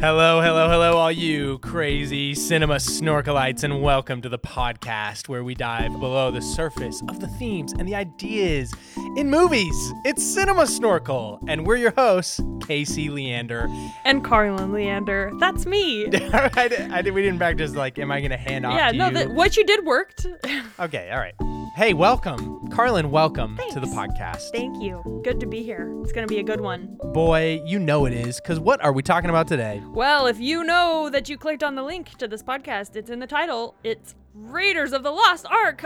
Hello, hello, hello, all you crazy cinema snorkelites, and welcome to the podcast where we dive below the surface of the themes and the ideas in movies. It's Cinema Snorkel, and we're your hosts, Casey Leander. And Carlin Leander. That's me. I, did, I did, we didn't practice, like, am I going to hand off yeah, no, you? that what you did worked. okay, all right. Hey, welcome. Carlin, welcome to the podcast. Thank you. Good to be here. It's going to be a good one. Boy, you know it is, because what are we talking about today? Well, if you know that you clicked on the link to this podcast, it's in the title. It's Raiders of the Lost Ark.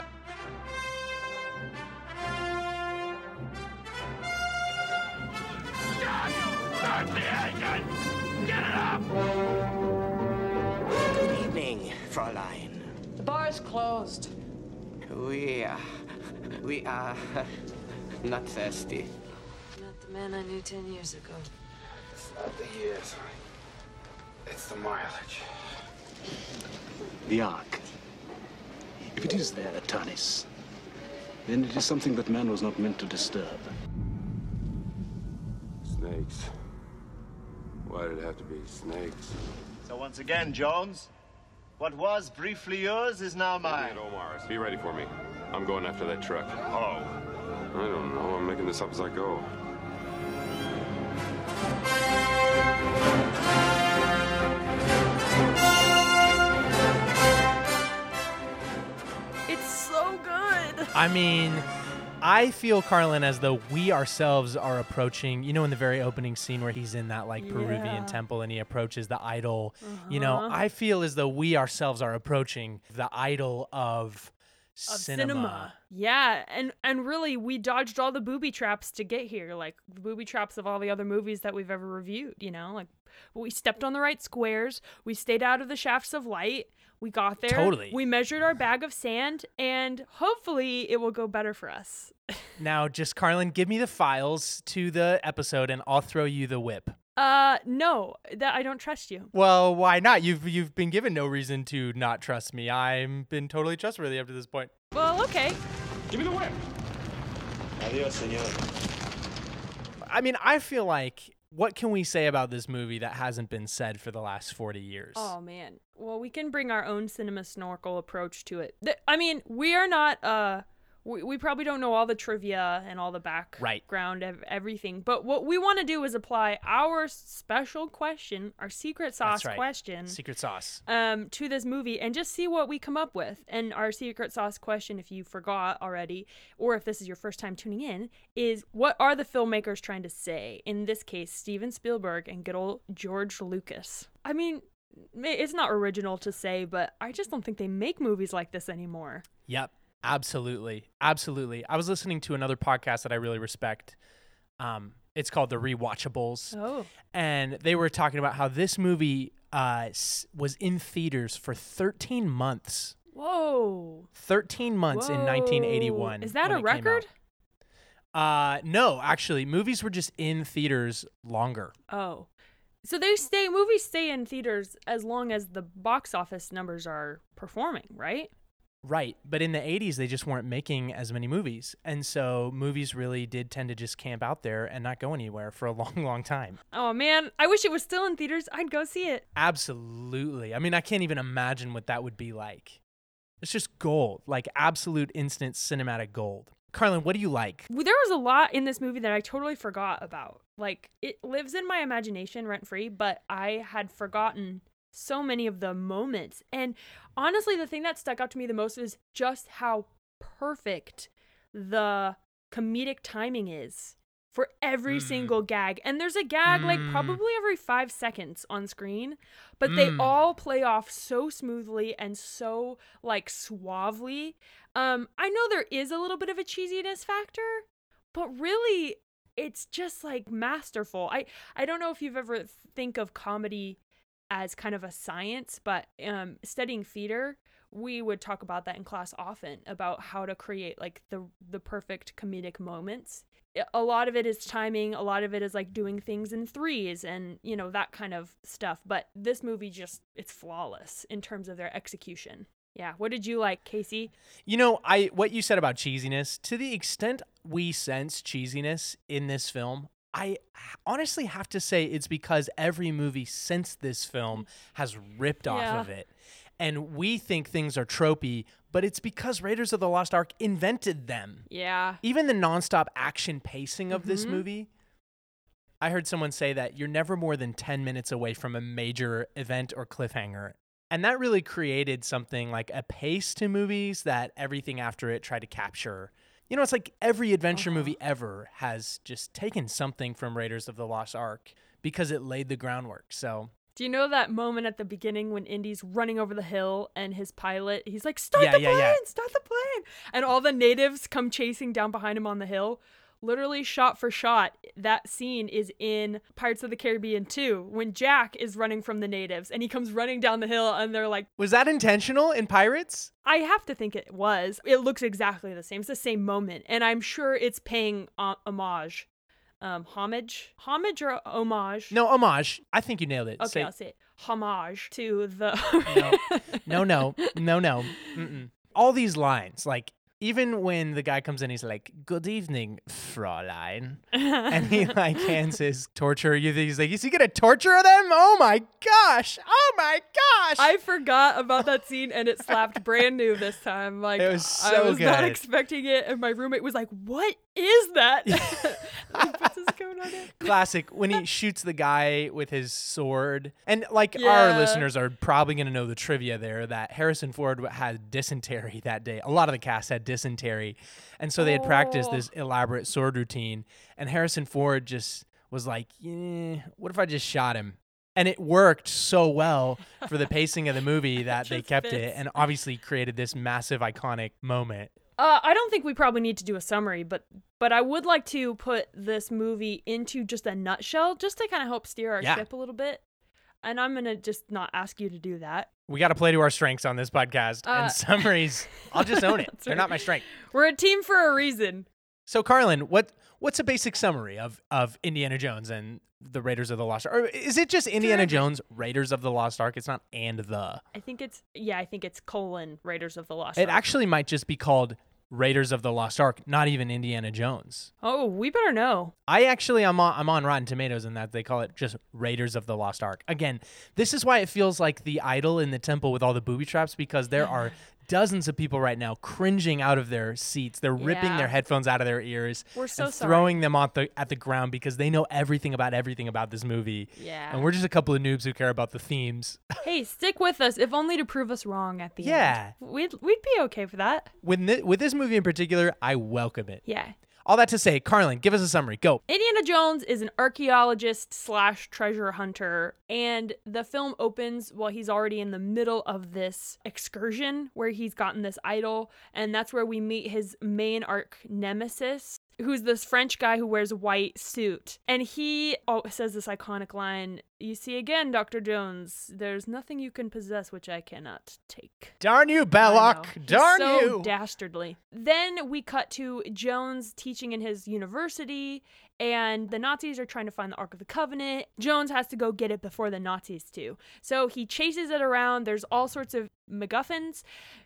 Good evening, Fräulein. The bar is closed. We, uh, we are not thirsty. Not the man I knew ten years ago. It's not the years. It's the mileage. The Ark. If it is there, at Tanis, then it is something that man was not meant to disturb. Snakes. Why did it have to be snakes? So once again, Jones, what was briefly yours is now mine. And Omar, be ready for me. I'm going after that truck. Oh. I don't know. I'm making this up as I go. It's so good. I mean, I feel Carlin as though we ourselves are approaching, you know, in the very opening scene where he's in that like Peruvian Yeah. temple and he approaches the idol. You know, Uh-huh. I feel as though we ourselves are approaching the idol of, Of cinema. Yeah, and and really we dodged all the booby traps to get here, like the booby traps of all the other movies that we've ever reviewed, you know? Like we stepped on the right squares, we stayed out of the shafts of light, we got there. Totally. We measured our bag of sand and hopefully it will go better for us. Now, just Carlin, give me the files to the episode and I'll throw you the whip. Uh no, that I don't trust you. Well, why not? You've you've been given no reason to not trust me. I've been totally trustworthy up to this point. Well, okay. Give me the whip! Adios, senor. I mean, I feel like what can we say about this movie that hasn't been said for the last 40 years? Oh man. Well, we can bring our own cinema snorkel approach to it. I mean, we are not uh we, we probably don't know all the trivia and all the background of everything, but what we want to do is apply our special question, our secret sauce right. question, Secret sauce. um, to this movie and just see what we come up with. And our secret sauce question, if you forgot already, or if this is your first time tuning in, is what are the filmmakers trying to say? In this case, Steven Spielberg and good old George Lucas. I mean, it's not original to say, but I just don't think they make movies like this anymore. Yep. Absolutely. Absolutely. I was listening to another podcast that I really respect. Um, it's called The Rewatchables. Oh, And they were talking about how this movie uh, was in theaters for 13 months. whoa. 13 months in 1981. Is that a it came out. record? Uh, no, actually, movies were just in theaters longer. Oh. So they stay movies stay in theaters as long as the box office numbers are performing, right? Right. But in the 80s, they just weren't making as many movies. And so movies really did tend to just camp out there and not go anywhere for a long, long time. Oh man, I wish it was still in theaters. I'd go see it. Absolutely. I mean, I can't even imagine what that would be like. It's just gold, like absolute instant cinematic gold. Carlin, what do you like? There was a lot in this movie that I totally forgot about. Like it lives in my imagination rent free, but I had forgotten so many of the moments. And honestly, the thing that stuck out to me the most is just how perfect the comedic timing is for every Mm. single gag. And there's a gag like Mm. probably every 5 seconds on screen, but they Mm. all play off so smoothly and so like suavely. Um I know there is a little bit of a cheesiness factor, but really it's just like masterful. I I don't know if you've ever think of comedy as kind of a science, but um studying theater, we would talk about that in class often about how to create like the the perfect comedic moments. A lot of it is timing, a lot of it is like doing things in threes and, you know, that kind of stuff, but this movie just it's flawless in terms of their execution. Yeah, what did you like, Casey? You know, I what you said about cheesiness, to the extent we sense cheesiness in this film, I honestly have to say it's because every movie since this film has ripped off Yeah. of it. And we think things are tropey, but it's because Raiders of the Lost Ark invented them. Yeah. Even the nonstop action pacing of this Mhm. movie. I heard someone say that you're never more than 10 minutes away from a major event or cliffhanger. And that really created something like a pace to movies that everything after it tried to capture. You know, it's like every adventure Uh-huh. movie ever has just taken something from Raiders of the Lost Ark because it laid the groundwork. So, Do you know that moment at the beginning when Indy's running over the hill and his pilot, he's like, Start Yeah, the yeah, plane, yeah. start the plane. And all the natives come chasing down behind him on the hill. Literally, shot for shot, that scene is in Pirates of the Caribbean 2 when Jack is running from the natives and he comes running down the hill and they're like, was that intentional in Pirates? I have to think it was. It looks exactly the same. It's the same moment. And I'm sure it's paying homage. Um, homage? Homage or homage? No, homage. I think you nailed it. Okay, Say- I'll say it. Homage to the. no, no, no, no. Mm-mm. All these lines, like even when the guy comes in, he's like, "Good evening, Fräulein," and he like hands his torture. You he's like, "Is he gonna torture them?" Oh my gosh! Oh my gosh! I forgot about that scene and it slapped brand new this time. Like It was I so was not expecting it, and my roommate was like, "What is that?" he puts his coat on it. Classic when he shoots the guy with his sword. And like Yeah. our listeners are probably going to know the trivia there that Harrison Ford had dysentery that day. A lot of the cast had dysentery. And so they had practiced Oh. this elaborate sword routine. And Harrison Ford just was like, yeah, what if I just shot him? And it worked so well for the pacing of the movie that they kept it and obviously created this massive iconic moment. Uh, I don't think we probably need to do a summary, but but I would like to put this movie into just a nutshell, just to kind of help steer our Yeah. ship a little bit. And I'm gonna just not ask you to do that. We got to play to our strengths on this podcast. Uh, and summaries, I'll just own it. They're right. not my strength. We're a team for a reason. So, Carlin, what what's a basic summary of of Indiana Jones and the Raiders of the Lost Ark? Or is it just Indiana. Jones, Raiders of the Lost Ark? It's not and the. I think it's yeah, I think it's colon Raiders of the Lost. Ark. It Ark. actually might just be called Raiders of the Lost Ark, not even Indiana Jones. Oh, we better know. I actually I'm on I'm on Rotten Tomatoes in that they call it just Raiders of the Lost Ark. Again, this is why it feels like the idol in the temple with all the booby traps because there are dozens of people right now cringing out of their seats. They're ripping Yeah. their headphones out of their ears We're so and sorry. throwing them on the at the ground because they know everything about everything about this movie. Yeah. And we're just a couple of noobs who care about the themes. hey, stick with us, if only to prove us wrong at the Yeah. end. We'd we'd be okay for that. With thi- with this movie in particular, I welcome it. Yeah. All that to say, Carlin, give us a summary. Go. Indiana Jones is an archaeologist slash treasure hunter, and the film opens while he's already in the middle of this excursion where he's gotten this idol, and that's where we meet his main arc nemesis. Who's this French guy who wears a white suit? And he oh, says this iconic line You see again, Dr. Jones, there's nothing you can possess which I cannot take. Darn you, Belloq. Darn so you. Dastardly. Then we cut to Jones teaching in his university, and the Nazis are trying to find the Ark of the Covenant. Jones has to go get it before the Nazis do. So he chases it around. There's all sorts of MacGuffins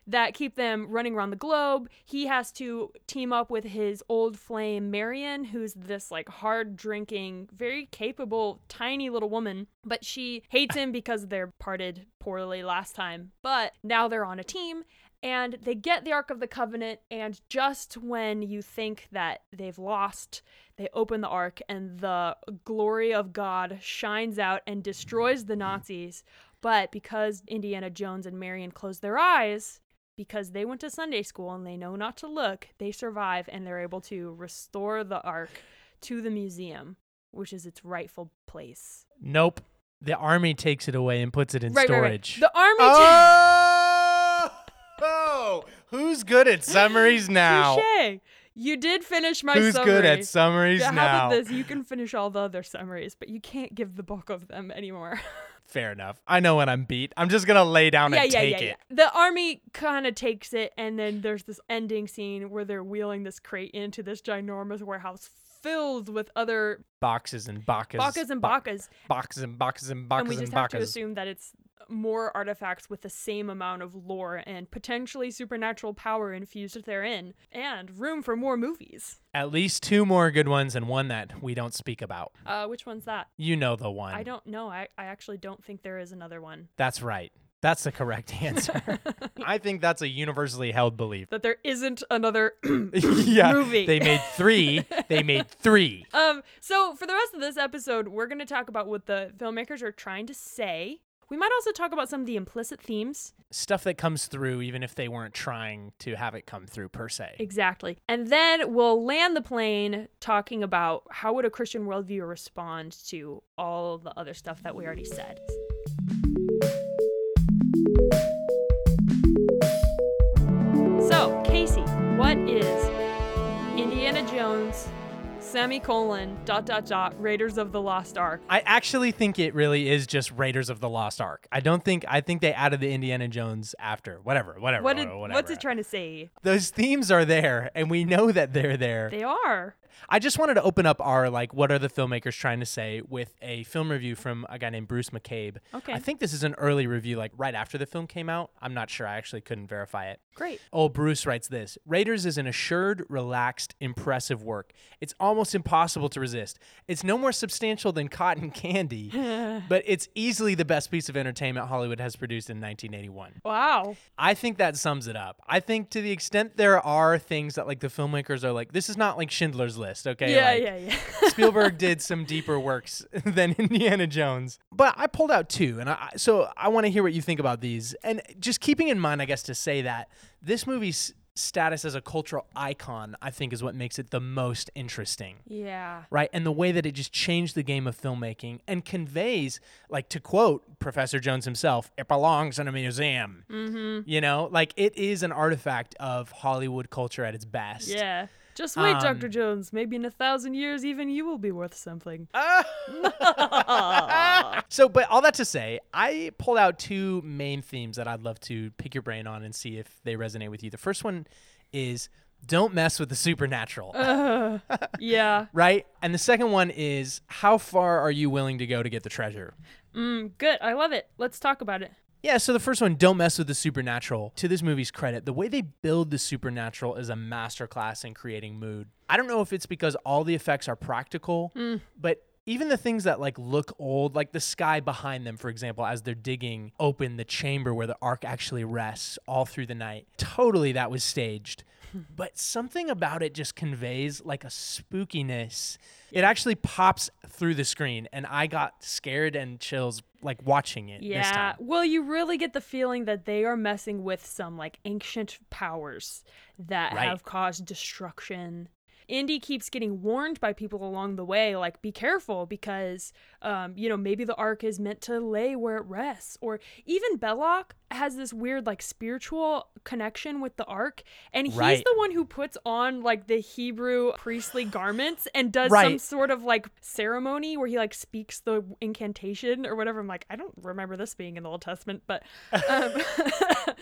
that keep them running around the globe. He has to team up with his old flame, Marion, who's this like hard drinking, very capable, tiny little woman. But she hates him because they're parted poorly last time. But now they're on a team and they get the Ark of the Covenant. And just when you think that they've lost, they open the Ark and the glory of God shines out and destroys the hmm. Nazis. But because Indiana Jones and Marion close their eyes, because they went to Sunday school and they know not to look, they survive and they're able to restore the Ark to the museum, which is its rightful place. Nope. The army takes it away and puts it in Right, right, right. storage. The army. oh! Good at summaries now? Touche. You did finish my. Who's summary. good at summaries Yeah, now? How about this? You can finish all the other summaries, but you can't give the bulk of them anymore. Fair enough. I know when I'm beat. I'm just gonna lay down yeah, and yeah, take yeah, it. yeah. The army kind of takes it, and then there's this ending scene where they're wheeling this crate into this ginormous warehouse filled with other Boxes and boxes. bakas and bakas. boxes and boxes and And boxes we and just have to assume that it's more artifacts with the same amount of lore and potentially supernatural power infused therein, and room for more movies. At least two more good ones and one that we don't speak about. Uh, which one's that? You know the one. I don't know. I, I actually don't think there is another one. That's right. That's the correct answer. I think that's a universally held belief. That there isn't another yeah. movie. They made three. they made three. Um, so for the rest of this episode, we're going to talk about what the filmmakers are trying to say. We might also talk about some of the implicit themes. Stuff that comes through, even if they weren't trying to have it come through per se. Exactly. And then we'll land the plane talking about how would a Christian worldview respond to all the other stuff that we already said. So, Casey, what is Indiana Jones semicolon dot dot dot Raiders of the Lost Ark? I actually think it really is just Raiders of the Lost Ark. I don't think I think they added the Indiana Jones after. Whatever, whatever. What did, whatever. what's it trying to say? Those themes are there, and we know that they're there. They are. I just wanted to open up our like what are the filmmakers trying to say with a film review from a guy named Bruce McCabe. Okay. I think this is an early review, like right after the film came out. I'm not sure. I actually couldn't verify it. Great. Oh, Bruce writes this Raiders is an assured, relaxed, impressive work. It's almost impossible to resist. It's no more substantial than cotton candy, but it's easily the best piece of entertainment Hollywood has produced in 1981. Wow. I think that sums it up. I think to the extent there are things that like the filmmakers are like, this is not like Schindler's List, okay? Yeah, Like, yeah, yeah. Spielberg did some deeper works than Indiana Jones. But I pulled out two, and I, so I want to hear what you think about these. And just keeping in mind, I guess, to say that this movie's status as a cultural icon, I think, is what makes it the most interesting yeah. right? And the way that it just changed the game of filmmaking and conveys, like to quote Professor Jones himself, it belongs in a museum. Mm-hmm. You know, like it is an artifact of Hollywood culture at its best. Yeah. Just wait, Um, Dr. Jones. Maybe in a thousand years, even you will be worth something. So, but all that to say, I pulled out two main themes that I'd love to pick your brain on and see if they resonate with you. The first one is don't mess with the supernatural, yeah. right? And the second one is how far are you willing to go to get the treasure? Mm, good. I love it. Let's talk about it. Yeah, so the first one, don't mess with the supernatural. To this movie's credit, the way they build the supernatural is a masterclass in creating mood. I don't know if it's because all the effects are practical, mm. but even the things that like look old, like the sky behind them, for example, as they're digging open the chamber where the ark actually rests all through the night, totally that was staged. but something about it just conveys like a spookiness. It actually pops through the screen, and I got scared and chills like watching it. Yeah. Well, you really get the feeling that they are messing with some like ancient powers that Right. have caused destruction. Indy keeps getting warned by people along the way, like, be careful because, um, you know, maybe the ark is meant to lay where it rests. Or even Belloq has this weird, like, spiritual connection with the ark. And he's Right. the one who puts on, like, the Hebrew priestly garments and does some sort of, like, ceremony where he, like, speaks the incantation or whatever. I'm like, I don't remember this being in the Old Testament, but. Um,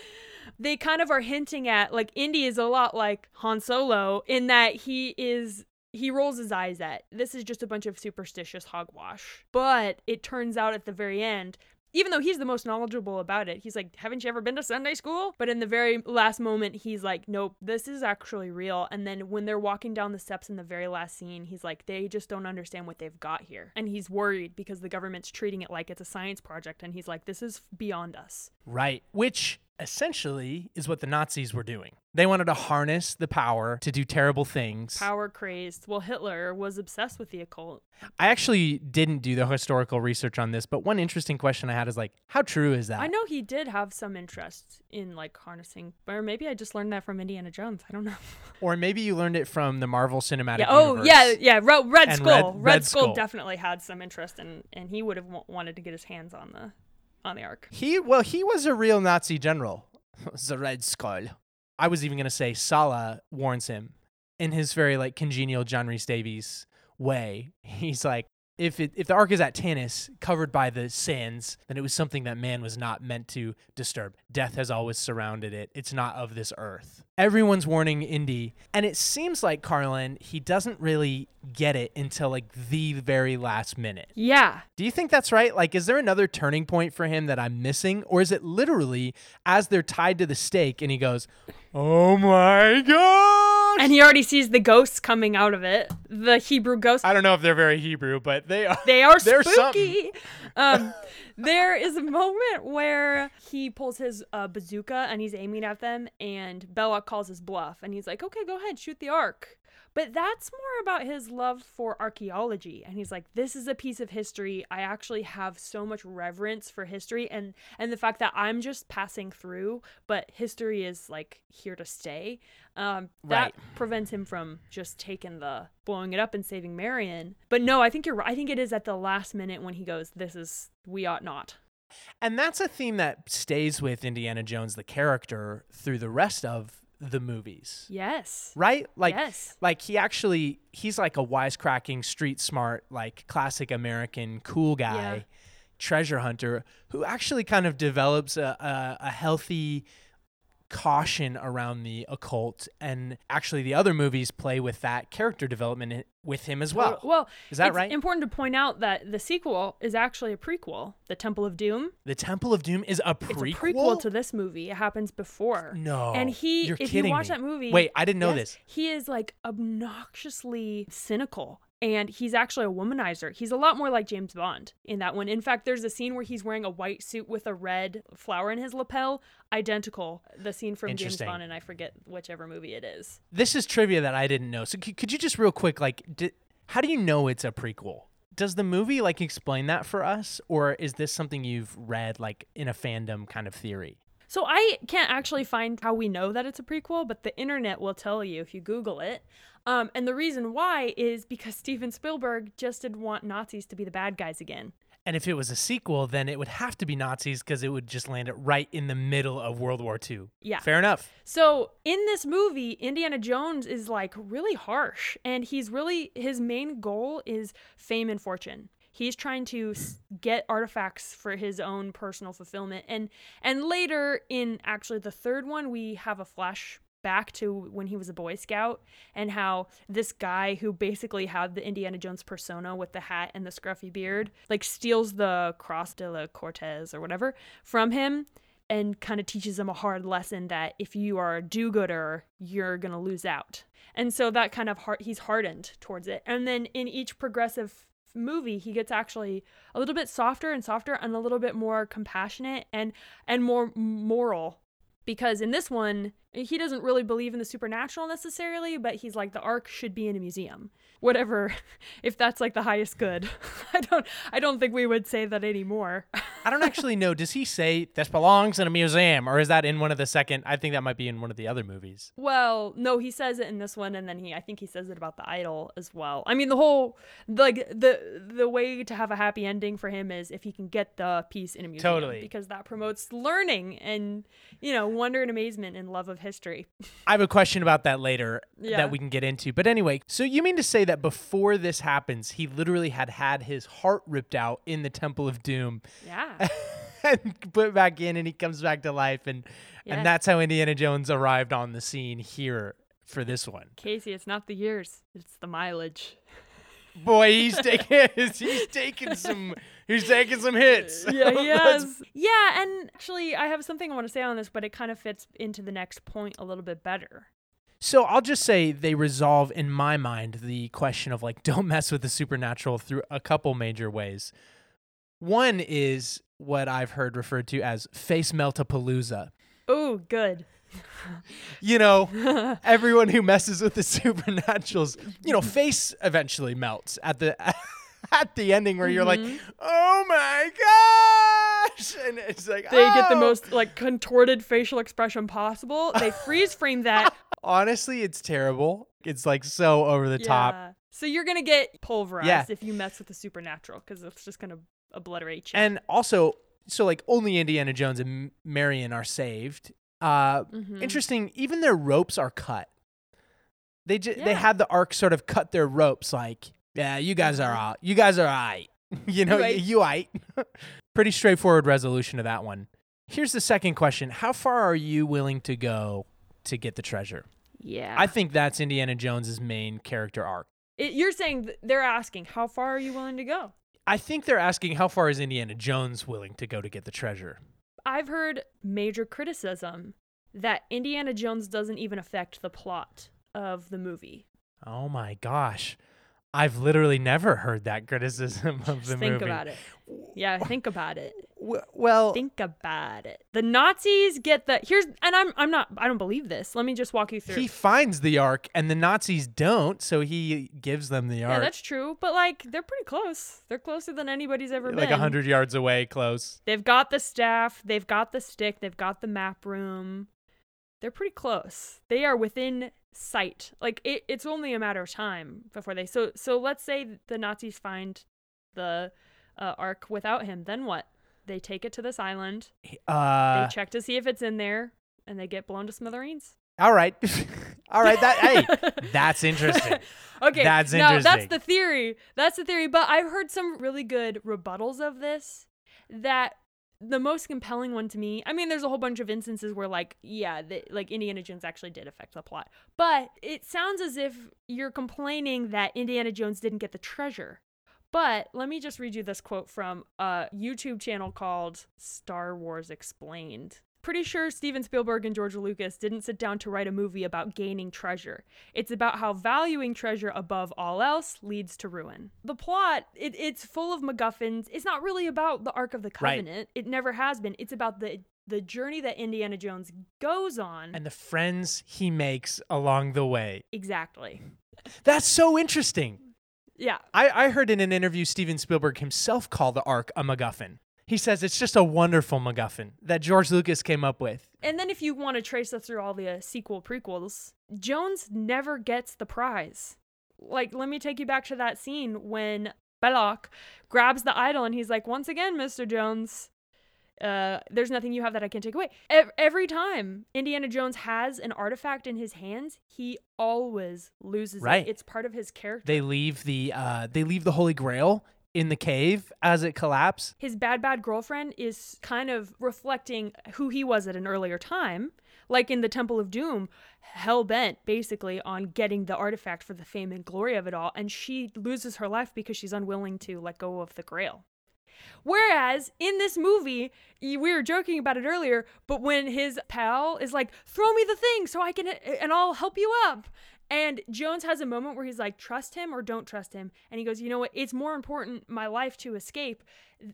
they kind of are hinting at like Indy is a lot like Han Solo in that he is he rolls his eyes at this is just a bunch of superstitious hogwash. But it turns out at the very end even though he's the most knowledgeable about it, he's like, Haven't you ever been to Sunday school? But in the very last moment, he's like, Nope, this is actually real. And then when they're walking down the steps in the very last scene, he's like, They just don't understand what they've got here. And he's worried because the government's treating it like it's a science project. And he's like, This is beyond us. Right. Which essentially is what the Nazis were doing. They wanted to harness the power to do terrible things. power crazed. Well, Hitler was obsessed with the occult. I actually didn't do the historical research on this, but one interesting question I had is like, how true is that? I know he did have some interest in like harnessing, or maybe I just learned that from Indiana Jones. I don't know. Or maybe you learned it from the Marvel Cinematic yeah. Oh, Universe. yeah, yeah. Red, Red Skull. Red- Red, Red Skull, Skull. definitely had some interest, in, and he would have w- wanted to get his hands on the on the ark. He well, he was a real Nazi general. the Red Skull. I was even gonna say Sallah warns him in his very like congenial John Rhys Davies way. He's like, if it, if the ark is at Tanis, covered by the sands, then it was something that man was not meant to disturb. Death has always surrounded it. It's not of this earth. Everyone's warning Indy, and it seems like Carlin he doesn't really get it until like the very last minute. Yeah. Do you think that's right? Like, is there another turning point for him that I'm missing, or is it literally as they're tied to the stake and he goes, "Oh my gosh!" And he already sees the ghosts coming out of it, the Hebrew ghosts. I don't know if they're very Hebrew, but they are. They are they're spooky. um, there is a moment where he pulls his uh, bazooka and he's aiming at them, and Belloq calls his bluff, and he's like, "Okay, go ahead, shoot the ark." But that's more about his love for archaeology, and he's like, "This is a piece of history. I actually have so much reverence for history, and and the fact that I'm just passing through, but history is like here to stay." Um, that Right. prevents him from just taking the blowing it up and saving Marion. But no, I think you're right. I think it is at the last minute when he goes, "This is we ought not." And that's a theme that stays with Indiana Jones, the character, through the rest of the movies. Yes. Right? Like, Yes. like he actually, he's like a wisecracking, street smart, like classic American cool guy, Yeah. treasure hunter, who actually kind of develops a, a, a healthy caution around the occult. And actually, the other movies play with that character development with him as well. Well, Is that it's right? Important to point out that the sequel is actually a prequel. The Temple of Doom. the Temple of Doom is a It's prequel. a prequel to this movie. It happens before. No, And he, you're if you watch me. that movie, Wait, I didn't know yes, this. He is like obnoxiously cynical. And he's actually a womanizer. He's a lot more like James Bond in that one. In fact, there's a scene where he's wearing a white suit with a red flower in his lapel, identical the scene from James Bond, and I forget whichever movie it is. This is trivia that I didn't know. So c- could you just real quick, like, how do you know it's a prequel? Does the movie like explain that for us, or is this something you've read like in a fandom kind of theory? So I can't actually find how we know that it's a prequel, but the internet will tell you if you Google it. Um, and the reason why is because Steven Spielberg just didn't want Nazis to be the bad guys again. And if it was a sequel, then it would have to be Nazis because it would just land it right in the middle of World War II. Yeah. Fair enough. So in this movie, Indiana Jones is like really harsh, and he's really his main goal is fame and fortune. He's trying to get artifacts for his own personal fulfillment, and and later in actually the third one, we have a flash back to when he was a boy scout and how this guy who basically had the Indiana Jones persona with the hat and the scruffy beard like steals the Cross de la Cortez or whatever from him and kind of teaches him a hard lesson that if you are a do-gooder, you're going to lose out. And so that kind of heart he's hardened towards it. And then in each progressive movie, he gets actually a little bit softer and softer and a little bit more compassionate and and more moral because in this one he doesn't really believe in the supernatural necessarily but he's like the ark should be in a museum whatever if that's like the highest good i don't i don't think we would say that anymore I don't actually know. Does he say this belongs in a museum, or is that in one of the second? I think that might be in one of the other movies. Well, no, he says it in this one, and then he, I think he says it about the idol as well. I mean, the whole, like the the way to have a happy ending for him is if he can get the piece in a museum, Totally. because that promotes learning and you know wonder and amazement and love of history. I have a question about that later Yeah. that we can get into. But anyway, so you mean to say that before this happens, he literally had had his heart ripped out in the Temple of Doom Yeah, and put back in, and he comes back to life, and Yeah. and that's how Indiana Jones arrived on the scene here for this one. Casey, it's not the years, it's the mileage. Boy, he's taking he's taking some he's taking some hits. Yeah, he has. Yeah, and actually, I have something I want to say on this, but it kind of fits into the next point a little bit better. So I'll just say they resolve in my mind the question of like don't mess with the supernatural through a couple major ways. One is what I've heard referred to as face meltapalooza. Oh, good. You know, everyone who messes with the supernaturals, you know, face eventually melts at the at the ending where you're like, "Oh my gosh!" and it's like They get the "Oh." most like contorted facial expression possible. They freeze frame that Honestly, it's terrible. It's like so over the top. Yeah. So you're gonna get pulverized Yeah. if you mess with the supernatural because it's just gonna obliterate you. And also, so like only Indiana Jones and Marion are saved. Uh, Mhm. Interesting. Even their ropes are cut. They ju- they Yeah. had the ark sort of cut their ropes like Yeah, you guys are all. You guys are I. you know, You you, you I. Pretty straightforward resolution to that one. Here's the second question: How far are you willing to go to get the treasure? Yeah. I think that's Indiana Jones's main character arc. It- you're saying th- they're asking how far are you willing to go? I think they're asking how far is Indiana Jones willing to go to get the treasure. I've heard major criticism that Indiana Jones doesn't even affect the plot of the movie. Oh my gosh. I've literally never heard that criticism of Just the think movie. about it. Yeah, think about it. Well, Think about it. The Nazis get the here's and I'm I'm not I don't believe this. Let me just walk you through. he finds the ark and the Nazis don't, so he gives them the arc. yeah, that's true, but like they're pretty close. They're closer than anybody's ever like been. a 100 yards away close. They've got the staff, they've got the stick, they've got the map room. They're pretty close. They are within sight. Like it, it's only a matter of time before they. So so let's say the Nazis find the uh, ark without him. Then what? They take it to this island. Uh, they check to see if it's in there, and they get blown to smithereens. all right. all right. That hey, that's interesting. okay, That's interesting. now that's the theory. That's the theory. But I've heard some really good rebuttals of this. That the most compelling one to me. I mean, there's a whole bunch of instances where, like, yeah, the, like Indiana Jones actually did affect the plot. But it sounds as if you're complaining that Indiana Jones didn't get the treasure. But let me just read you this quote from a YouTube channel called Star Wars Explained. Pretty sure Steven Spielberg and George Lucas didn't sit down to write a movie about gaining treasure. It's about how valuing treasure above all else leads to ruin. The plot, it, it's full of MacGuffins. It's not really about the Ark of the Right. Covenant. It never has been. It's about the the journey that Indiana Jones goes on. and the friends he makes along the way. exactly. That's so interesting. Yeah. I, I heard in an interview Steven Spielberg himself call the ark a MacGuffin. He says it's just a wonderful MacGuffin that George Lucas came up with. And then if you want to trace us through all the uh, sequel prequels, Jones never gets the prize. Like, let me take you back to that scene when Belloq grabs the idol and he's like, once again, Mr. Jones, uh, there's nothing you have that I can take away. Ev- every time Indiana Jones has an artifact in his hands, he always loses Right. it. It's part of his character. They leave the uh, they leave the Holy Grail in the cave as it collapses. his bad bad girlfriend is kind of reflecting who he was at an earlier time like in the temple of doom hell-bent basically on getting the artifact for the fame and glory of it all and she loses her life because she's unwilling to let go of the grail Whereas in this movie, we were joking about it earlier, but when his pal is like, throw me the thing so I can, uh, and I'll help you up. And Jones has a moment where he's like, trust him or don't trust him. And he goes, you know what? It's more important my life to escape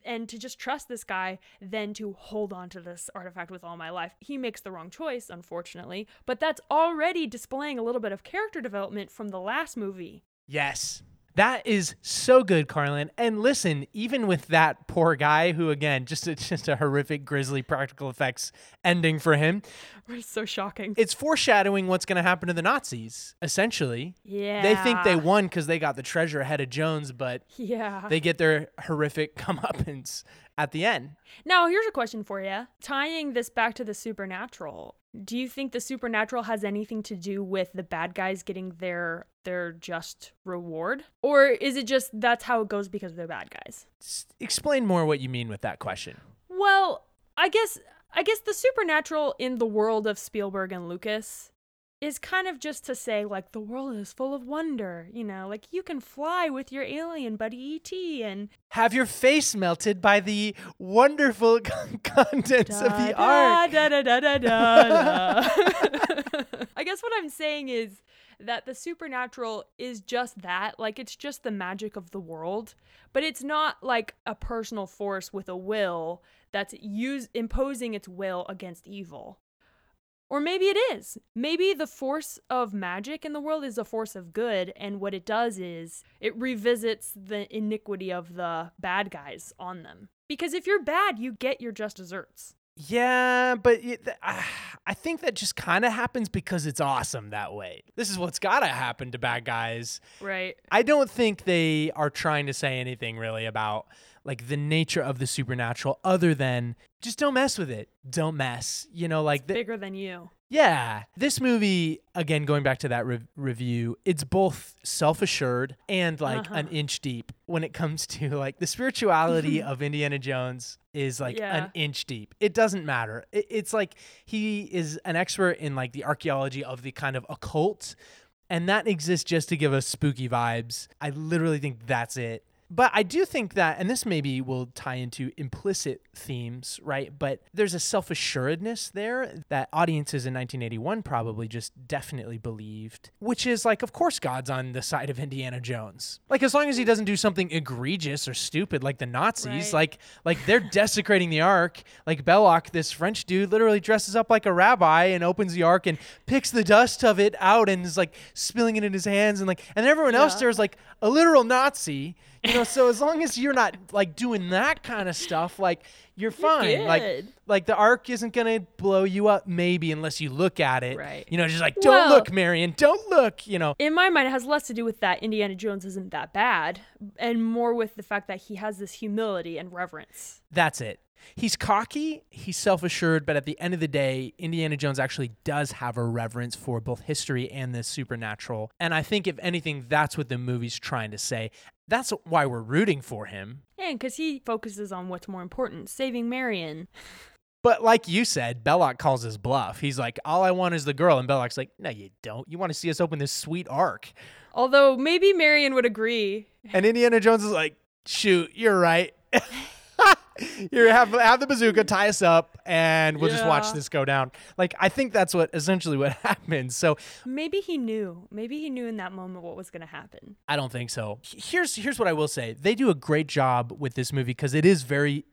and to just trust this guy than to hold on to this artifact with all my life. He makes the wrong choice, unfortunately, but that's already displaying a little bit of character development from the last movie. Yes. That is so good, Carlin. And listen, even with that poor guy who again, just a, just a horrific grisly practical effects ending for him, It's so shocking. it's foreshadowing what's going to happen to the Nazis, essentially. yeah. They think they won cuz they got the treasure ahead of Jones, but Yeah. they get their horrific comeuppance at the end. Now, here's a question for you. Tying this back to the supernatural, do you think the supernatural has anything to do with the bad guys getting their their just reward? Or is it just that's how it goes because they're bad guys? S- explain more what you mean with that question. Well, I guess I guess the supernatural in the world of Spielberg and Lucas is kind of just to say like the world is full of wonder, you know, like you can fly with your alien buddy ET and Have your face melted by the wonderful contents of the ark. Da, da, da, da, da, da. I guess what I'm saying is that the supernatural is just that. Like, it's just the magic of the world, but it's not like a personal force with a will that's use, imposing its will against evil. Or maybe it is. Maybe the force of magic in the world is a force of good, and what it does is it revisits the iniquity of the bad guys on them. Because if you're bad, you get your just desserts. Yeah, but it, ah, I think that just kind of happens because it's awesome that way. This is what's got to happen to bad guys. Right. I don't think they are trying to say anything really about like the nature of the supernatural other than just don't mess with it. Don't mess. You know, like the, Bigger than you. Yeah, this movie again going back to that re- review, it's both self-assured and like Uh-huh. an inch deep when it comes to like the spirituality of Indiana Jones is like Yeah. an inch deep. It doesn't matter. It, it's like he is an expert in like the archaeology of the kind of occult and that exists just to give us spooky vibes. I literally think that's it. But I do think that, and this maybe will tie into implicit themes, right? But there's a self assuredness there that audiences in 1981 probably just definitely believed, which is like, of course, God's on the side of Indiana Jones. Like, as long as he doesn't do something egregious or stupid like the Nazis, Right. like, like they're desecrating the ark. Like Belloq, this French dude, literally dresses up like a rabbi and opens the ark and picks the dust of it out and is like spilling it in his hands and like, and everyone else there's like a literal Nazi. You know, so as long as you're not like doing that kind of stuff, like you're fine. Like, good. like the ark isn't gonna blow you up, maybe unless you look at it. Right. You know, just like don't Well- look, Marion, don't look. You know, in my mind, it has less to do with that Indiana Jones isn't that bad, and more with the fact that he has this humility and reverence. That's it. He's cocky, he's self assured, but at the end of the day, Indiana Jones actually does have a reverence for both history and the supernatural. And I think, if anything, that's what the movie's trying to say. That's why we're rooting for him. And because he focuses on what's more important, saving Marion. But like you said, Belloq calls his bluff. He's like, All I want is the girl. And Belloq's like, No, you don't. You want to see us open this sweet ark. Although maybe Marion would agree. And Indiana Jones is like, Shoot, you're right. you have have the bazooka, tie us up, and we'll just watch this go down. Like I think that's what essentially what happened So Maybe he knew. Maybe he knew in that moment what was going to happen. I don't think so. Here's here's what I will say. They do a great job with this movie because it is very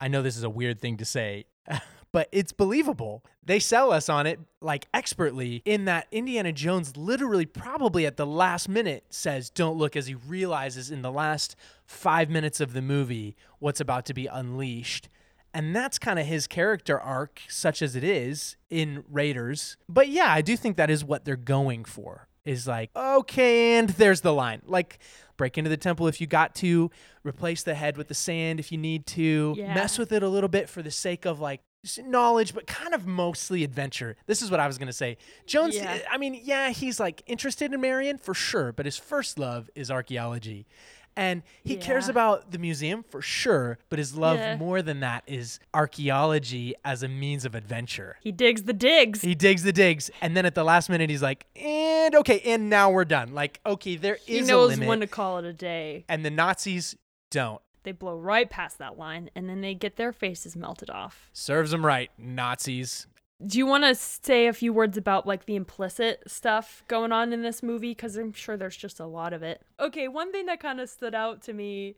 I know this is a weird thing to say, but it's believable. They sell us on it like expertly in that Indiana Jones literally probably at the last minute says don't look as he realizes in the last 5 minutes of the movie what's about to be unleashed. And that's kind of his character arc, such as it is in Raiders. But yeah, I do think that is what they're going for. Is like, okay, and there's the line. Like, break into the temple if you got to, replace the head with the sand if you need to, Yeah. mess with it a little bit for the sake of like knowledge, but kind of mostly adventure. This is what I was gonna say. Jones, Yeah. Eh, I mean, yeah, he's like interested in Marion for sure, but his first love is archaeology. And he cares about the museum for sure, but his love Yeah. more than that is archaeology as a means of adventure. He digs the digs. He digs the digs, and then at the last minute, he's like, "And okay, and now we're done." Like, okay, there is He a knows limit, when to call it a day. and the Nazis don't. They blow right past that line and then they get their faces melted off. Serves them right, Nazis. Do you want to say a few words about like the implicit stuff going on in this movie? Because I'm sure there's just a lot of it. Okay, one thing that kind of stood out to me.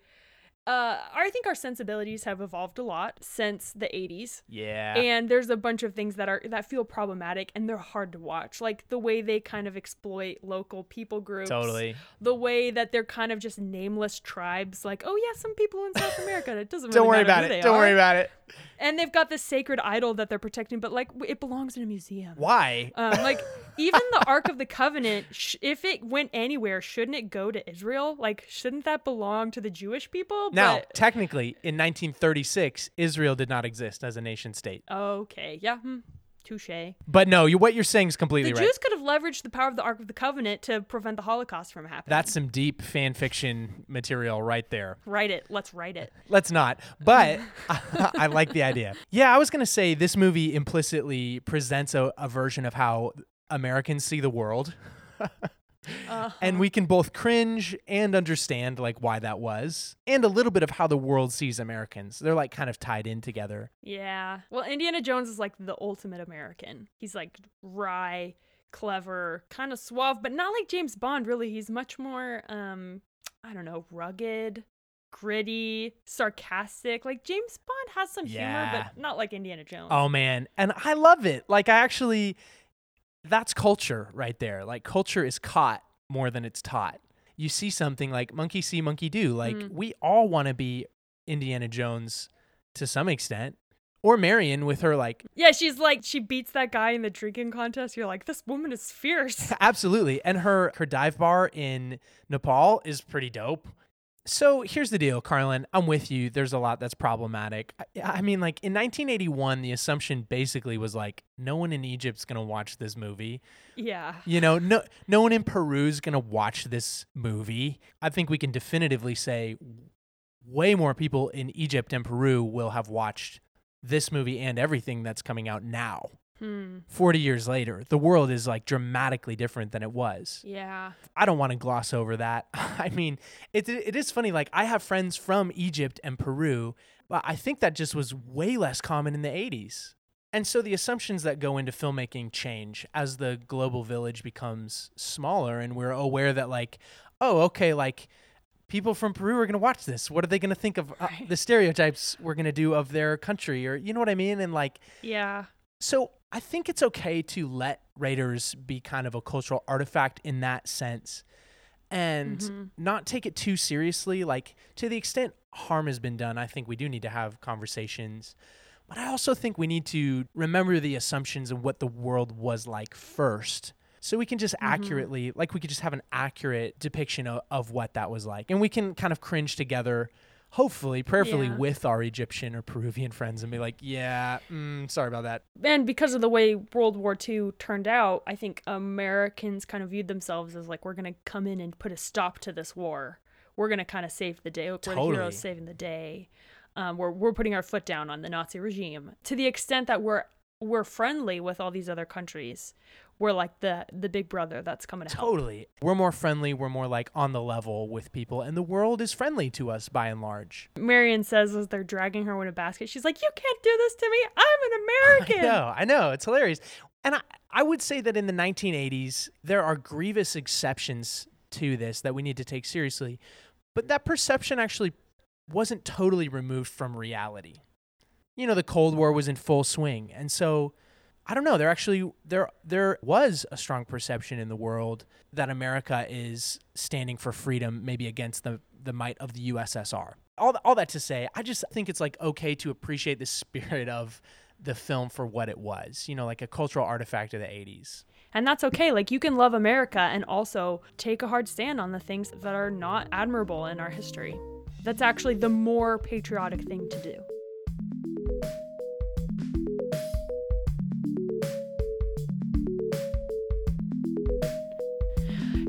Uh, I think our sensibilities have evolved a lot since the 80s. Yeah. and there's a bunch of things that are that feel problematic and they're hard to watch like the way they kind of exploit local people groups Totally. the way that they're kind of just nameless tribes like oh yeah some people in south america it doesn't Don't worry about it. Don't worry about it. And they've got this sacred idol that they're protecting but like it belongs in a museum Why? um, like even the ark of the covenant sh- if it went anywhere shouldn't it go to israel like shouldn't that belong to the jewish people now, But- technically, in 1936, Israel did not exist as a nation state. okay yeah hmm, touche But no, you, what you're saying is completely The right. Jews could have leveraged the power of the Ark of the Covenant to prevent the Holocaust from happening. That's some deep fan fiction material right there. write it. Let's write it. Let's not. But I like the idea. Yeah, I was going to say this movie implicitly presents a, a version of how Americans see the world. And we can both cringe and understand like why that was, and a little bit of how the world sees Americans. They're like kind of tied in together. Yeah. Well, Indiana Jones is like the ultimate American. He's like wry, clever, kind of suave, but not like James Bond. Really, he's much more, um, I don't know, rugged, gritty, sarcastic. Like James Bond has some Yeah. humor, but not like Indiana Jones. Oh man, and I love it. Like I actually that's culture right there. Like culture is caught more than it's taught. You see something like monkey see monkey do. Like Mm. we all want to be Indiana Jones to some extent or Marion with her like Yeah, she's like she beats that guy in the drinking contest. You're like, this woman is fierce. absolutely and her her dive bar in Nepal is pretty dope. So here's the deal, Carlin. I'm with you. There's a lot that's problematic. I, I mean, like in 1981, the assumption basically was like, no one in Egypt's gonna watch this movie. Yeah. You know, no, no one in Peru's gonna watch this movie. I think we can definitively say, way more people in Egypt and Peru will have watched this movie and everything that's coming out now. Hmm. 40 years later, the world is like dramatically different than it was. Yeah. I don't want to gloss over that. I mean, it, it is funny. Like, I have friends from Egypt and Peru, but I think that just was way less common in the 80s. And so the assumptions that go into filmmaking change as the global village becomes smaller, and we're aware that, like, oh, okay, like, people from Peru are going to watch this. What are they going to think of uh, the stereotypes we're going to do of their country? Or, you know what I mean? And, like, Yeah. so I think it's okay to let Raiders be kind of a cultural artifact in that sense and mm-hmm. not take it too seriously. Like, to the extent harm has been done, I think we do need to have conversations. But I also think we need to remember the assumptions and what the world was like first. So we can just mm-hmm. accurately, like, we could just have an accurate depiction of, of what that was like. And we can kind of cringe together, hopefully, prayerfully, Yeah. with our Egyptian or Peruvian friends and be like, yeah, mm, sorry about that. and because of the way World War II turned out, I think Americans kind of viewed themselves as like, we're going to come in and put a stop to this war. We're going to kind of save the day. We're the Totally. heroes saving the day. Um, we're, we're putting our foot down on the Nazi regime to the extent that we're we're friendly with all these other countries. We're like the the big brother that's coming to help. Totally. We're more friendly. We're more like on the level with people, and the world is friendly to us by and large. Marion says as they're dragging her in a basket, she's like, "You can't do this to me. I'm an I American." know, I know. It's hilarious. And I, I would say that in the 1980s, there are grievous exceptions to this that we need to take seriously. But that perception actually wasn't totally removed from reality. You know, the Cold War was in full swing. And so I don't know, there actually there there was a strong perception in the world that America is standing for freedom maybe against the the might of the USSR. All all that to say, I just think it's like okay to appreciate the spirit of the film for what it was, you know, like a cultural artifact of the 80s. And that's okay. Like you can love America and also take a hard stand on the things that are not admirable in our history. That's actually the more patriotic thing to do.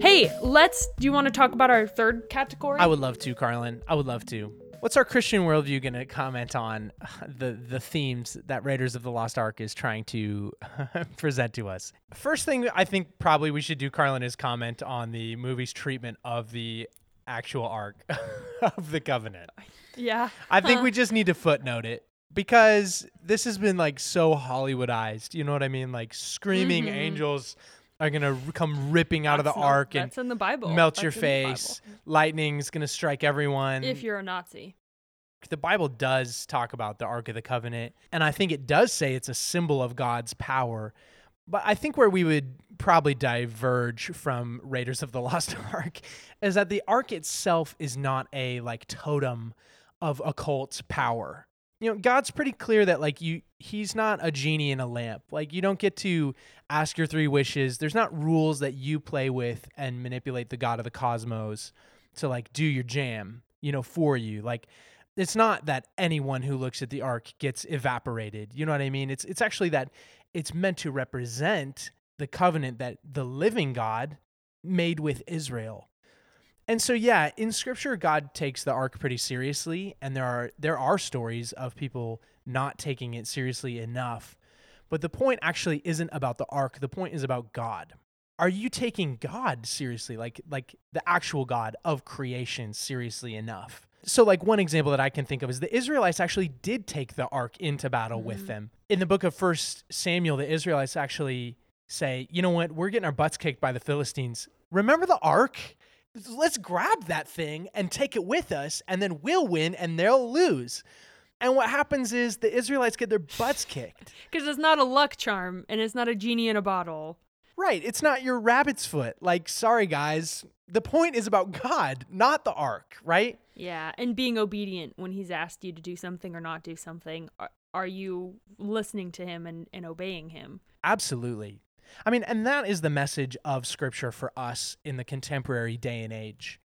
Hey, let's. Do you want to talk about our third category? I would love to, Carlin. I would love to. What's our Christian worldview going to comment on the the themes that Raiders of the Lost Ark is trying to present to us? First thing I think probably we should do, Carlin, is comment on the movie's treatment of the actual Ark of the Covenant. yeah. I think we just need to footnote it because this has been like so Hollywoodized. You know what I mean? Like screaming mm-hmm. angels are gonna r- come ripping out of the. That's ark and that's in the Bible. melt your That's Bible. face. Lightning's gonna strike everyone. If you're a Nazi. the Bible does talk about the Ark of the Covenant, and I think it does say it's a symbol of God's power. But I think where we would probably diverge from Raiders of the Lost Ark is that the Ark itself is not a like totem of occult power. You know, God's pretty clear that like you he's not a genie in a lamp. Like you don't get to ask your three wishes. There's not rules that you play with and manipulate the god of the cosmos to like do your jam, you know, for you. Like it's not that anyone who looks at the ark gets evaporated. You know what I mean? It's it's actually that it's meant to represent the covenant that the living God made with Israel. And so yeah, in scripture God takes the ark pretty seriously and there are there are stories of people not taking it seriously enough. But the point actually isn't about the ark. The point is about God. Are you taking God seriously? Like like the actual God of creation seriously enough? So like one example that I can think of is the Israelites actually did take the ark into battle with mm-hmm. them. In the book of First Samuel, the Israelites actually say, "You know what? We're getting our butts kicked by the Philistines. Remember the ark? Let's grab that thing and take it with us, and then we'll win and they'll lose." And what happens is the Israelites get their butts kicked. Because it's not a luck charm and it's not a genie in a bottle. Right. It's not your rabbit's foot. Like, sorry, guys. The point is about God, not the ark, right? Yeah, and being obedient when he's asked you to do something or not do something. Are, are you listening to him and, and obeying him? Absolutely. I mean, and that is the message of scripture for us in the contemporary day and age.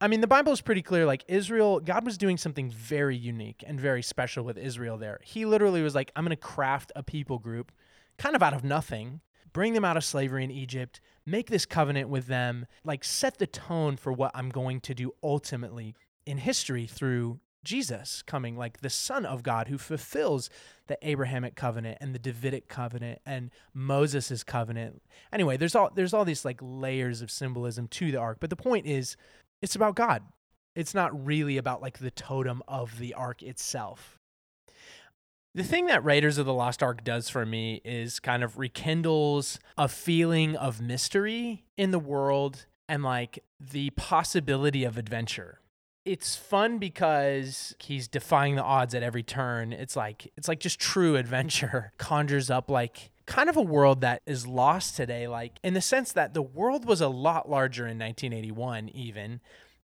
I mean, the Bible is pretty clear. Like Israel, God was doing something very unique and very special with Israel there. He literally was like, I'm going to craft a people group kind of out of nothing, bring them out of slavery in Egypt, make this covenant with them, like set the tone for what I'm going to do ultimately in history through Jesus coming, like the Son of God who fulfills the Abrahamic covenant and the Davidic covenant and Moses' covenant. Anyway, there's all there's all these like layers of symbolism to the ark. But the point is it's about God. It's not really about like the totem of the ark itself. The thing that Raiders of the Lost Ark does for me is kind of rekindles a feeling of mystery in the world and like the possibility of adventure. It's fun because he's defying the odds at every turn. It's like it's like just true adventure conjures up like kind of a world that is lost today like in the sense that the world was a lot larger in 1981 even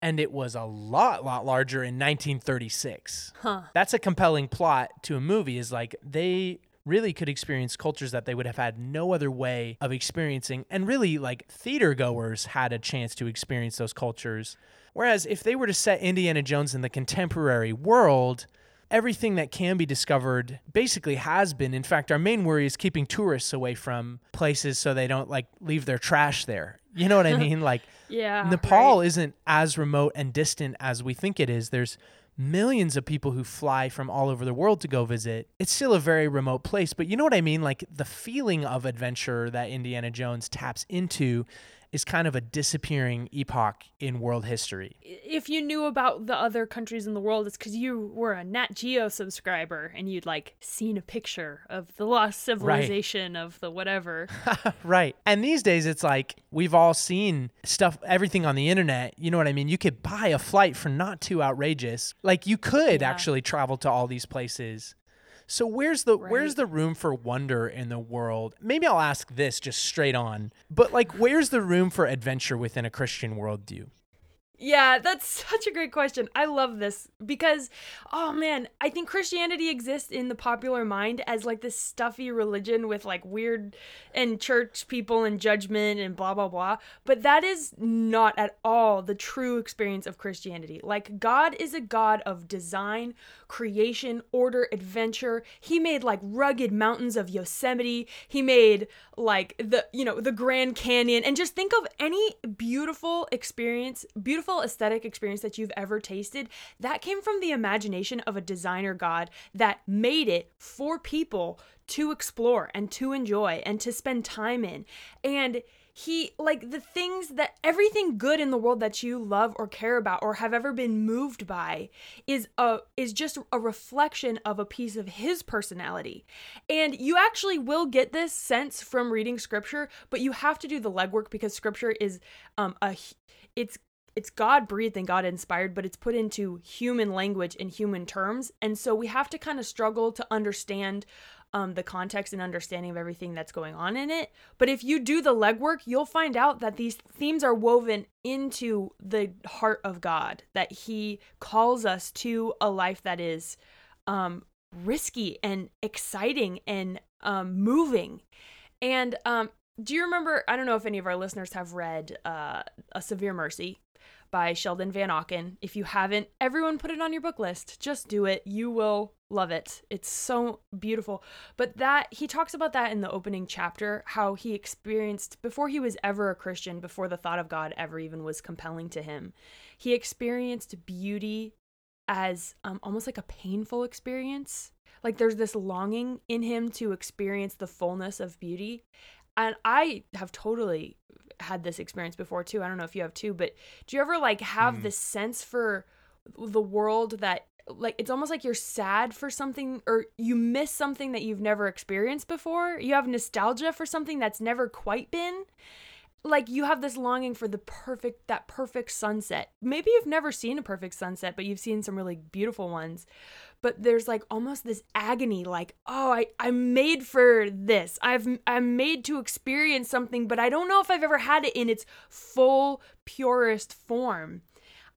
and it was a lot lot larger in 1936 Huh. that's a compelling plot to a movie is like they really could experience cultures that they would have had no other way of experiencing and really like theater goers had a chance to experience those cultures whereas if they were to set indiana jones in the contemporary world everything that can be discovered basically has been. In fact, our main worry is keeping tourists away from places so they don't like leave their trash there. You know what I mean? Like Yeah. Nepal right. isn't as remote and distant as we think it is. There's millions of people who fly from all over the world to go visit. It's still a very remote place, but you know what I mean? Like the feeling of adventure that Indiana Jones taps into is kind of a disappearing epoch in world history. if you knew about the other countries in the world, it's because you were a Nat Geo subscriber and you'd like seen a picture of the lost civilization of the whatever. right. And these days it's like we've all seen stuff everything on the internet. You know what I mean? You could buy a flight for not too outrageous. Like you could Yeah. actually travel to all these places. So where's the where's the room for wonder in the world? Maybe I'll ask this just straight on. But like where's the room for adventure within a Christian worldview? Yeah, that's such a great question. I love this because, oh man, I think Christianity exists in the popular mind as like this stuffy religion with like weird and church people and judgment and blah, blah, blah. But that is not at all the true experience of Christianity. Like, God is a God of design, creation, order, adventure. He made like rugged mountains of Yosemite. He made like the, you know, the Grand Canyon. And just think of any beautiful experience, beautiful aesthetic experience that you've ever tasted. That came from the imagination of a designer God that made it for people to explore and to enjoy and to spend time in. And he like the things that everything good in the world that you love or care about or have ever been moved by is a is just a reflection of a piece of his personality and you actually will get this sense from reading scripture but you have to do the legwork because scripture is um a it's it's God breathed and God inspired, but it's put into human language and human terms. And so we have to kind of struggle to understand um, the context and understanding of everything that's going on in it. But if you do the legwork, you'll find out that these themes are woven into the heart of God, that He calls us to a life that is um, risky and exciting and um, moving. And um, do you remember? I don't know if any of our listeners have read uh, A Severe Mercy by Sheldon Vanauken. If you haven't, everyone put it on your book list. Just do it. You will love it. It's so beautiful. But that he talks about that in the opening chapter, how he experienced before he was ever a Christian, before the thought of God ever even was compelling to him. He experienced beauty as um, almost like a painful experience. Like there's this longing in him to experience the fullness of beauty. And I have totally had this experience before too. I don't know if you have too, but do you ever like have hmm. this sense for the world that like it's almost like you're sad for something or you miss something that you've never experienced before? You have nostalgia for something that's never quite been? like you have this longing for the perfect that perfect sunset. Maybe you've never seen a perfect sunset, but you've seen some really beautiful ones. But there's like almost this agony like, "Oh, I I'm made for this. I've I'm made to experience something, but I don't know if I've ever had it in its full purest form."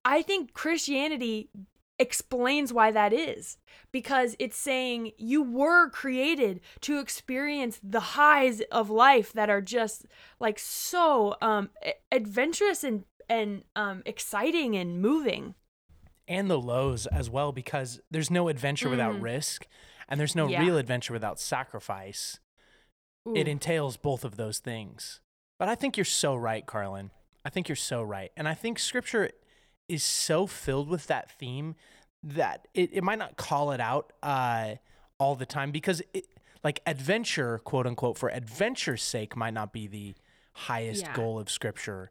I think Christianity explains why that is because it's saying you were created to experience the highs of life that are just like so um adventurous and and um, exciting and moving. And the lows as well because there's no adventure without risk and there's no Mm. Yeah. real adventure without sacrifice. It entails both of those things. But I think you're so right, Carlin. I think you're so right. And I think scripture is so filled with that theme that it, it might not call it out uh, all the time because it, like adventure, quote unquote, for adventure's sake might not be the highest Yeah. goal of scripture.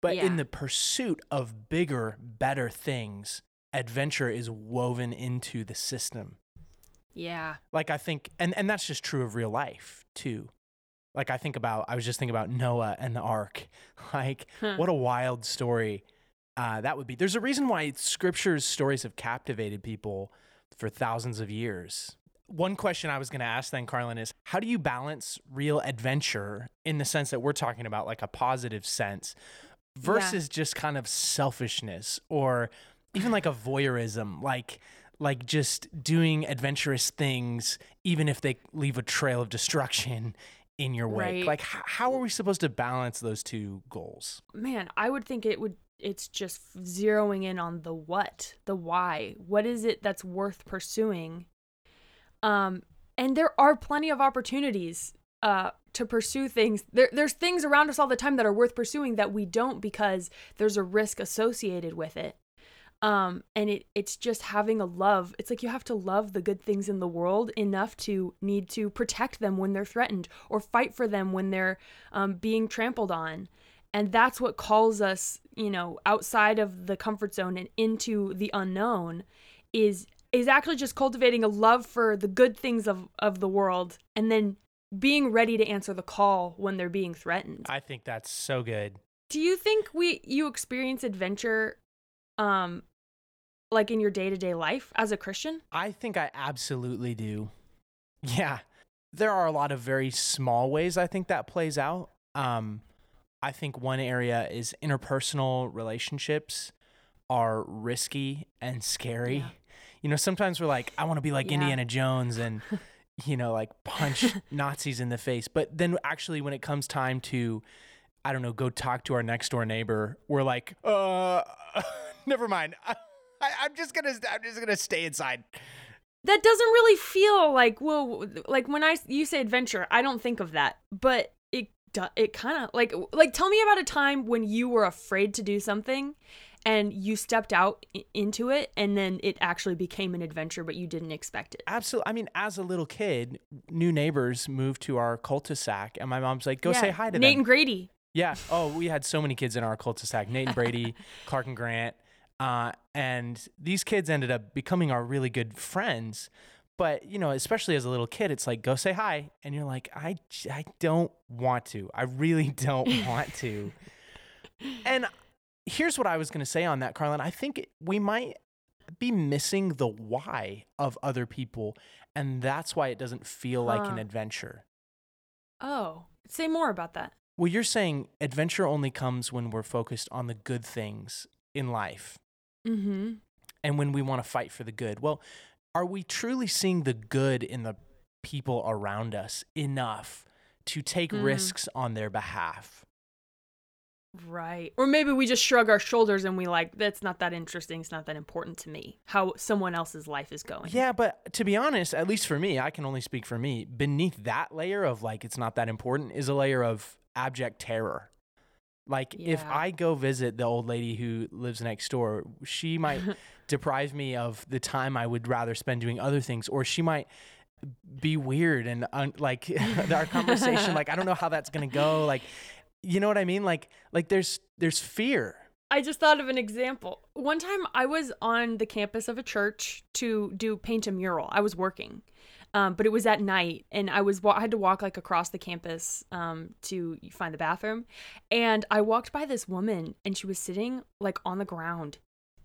But in the pursuit of bigger, better things, adventure is woven into the system. yeah. Like I think and and that's just true of real life too. Like I think about I was just thinking about Noah and the ark. Like Huh. what a wild story uh, that would be. There's a reason why scripture's stories have captivated people for thousands of years. One question I was going to ask then, Carlin, is how do you balance real adventure in the sense that we're talking about, like a positive sense, versus just kind of selfishness or even like a voyeurism, like like just doing adventurous things, even if they leave a trail of destruction in your wake. Right. Like, h- how are we supposed to balance those two goals? Man, I would think it would it's just zeroing in on the what, the why. What is it that's worth pursuing? Um and there are plenty of opportunities uh to pursue things. There there's things around us all the time that are worth pursuing that we don't because there's a risk associated with it. Um and it it's just having a love. It's like you have to love the good things in the world enough to need to protect them when they're threatened or fight for them when they're um, being trampled on and that's what calls us you know outside of the comfort zone and into the unknown is is actually just cultivating a love for the good things of of the world and then being ready to answer the call when they're being threatened I think that's so good. do you think we you experience adventure um like in your day-to-day life as a christian I think I absolutely do. Yeah. There are a lot of very small ways I think that plays out. Um, I think one area is interpersonal relationships are risky and scary. Yeah. You know, sometimes we're like, I want to be like Yeah. Indiana Jones and, you know, like punch Nazis in the face. But then actually, when it comes time to, I don't know, go talk to our next door neighbor, we're like, uh, never mind. I, I'm just gonna, I'm just gonna stay inside. that doesn't really feel like well like when i you say adventure i don't think of that but it it kind of like like tell me about a time when you were afraid to do something and you stepped out into it and then it actually became an adventure but you didn't expect it Absolutely. I mean, as a little kid, new neighbors moved to our cul-de-sac, and my mom's like, "Go say hi to nate them." and grady yeah. Oh, we had so many kids in our cul-de-sac: Nate and Brady, Clark and Grant, uh, and these kids ended up becoming our really good friends. But you know, especially as a little kid, it's like, "Go say hi," and you're like, "I, I don't want to. I really don't want to." and here's what I was going to say on that, Carlin. I think we might be missing the why of other people, and that's why it doesn't feel like an adventure. oh say more about that Well, you're saying adventure only comes when we're focused on the good things in life mm-hmm and when we want to fight for the good. Well, are we truly seeing the good in the people around us enough to take Mm. risks on their behalf? Right or maybe we just shrug our shoulders and we like that's not that interesting it's not that important to me how someone else's life is going Yeah, but to be honest, at least for me, I can only speak for me. Beneath that layer of like it's not that important is a layer of abject terror. Like if I go visit the old lady who lives next door, she might deprive me of the time I would rather spend doing other things or she might be weird and un- like our conversation like I don't know how that's going to go like you know what I mean like like there's there's fear. I just thought of an example. One time I was on the campus of a church to do paint a mural. I was working. Um, but it was at night and I was wa- I had to walk like across the campus um, to find the bathroom and I walked by this woman and she was sitting like on the ground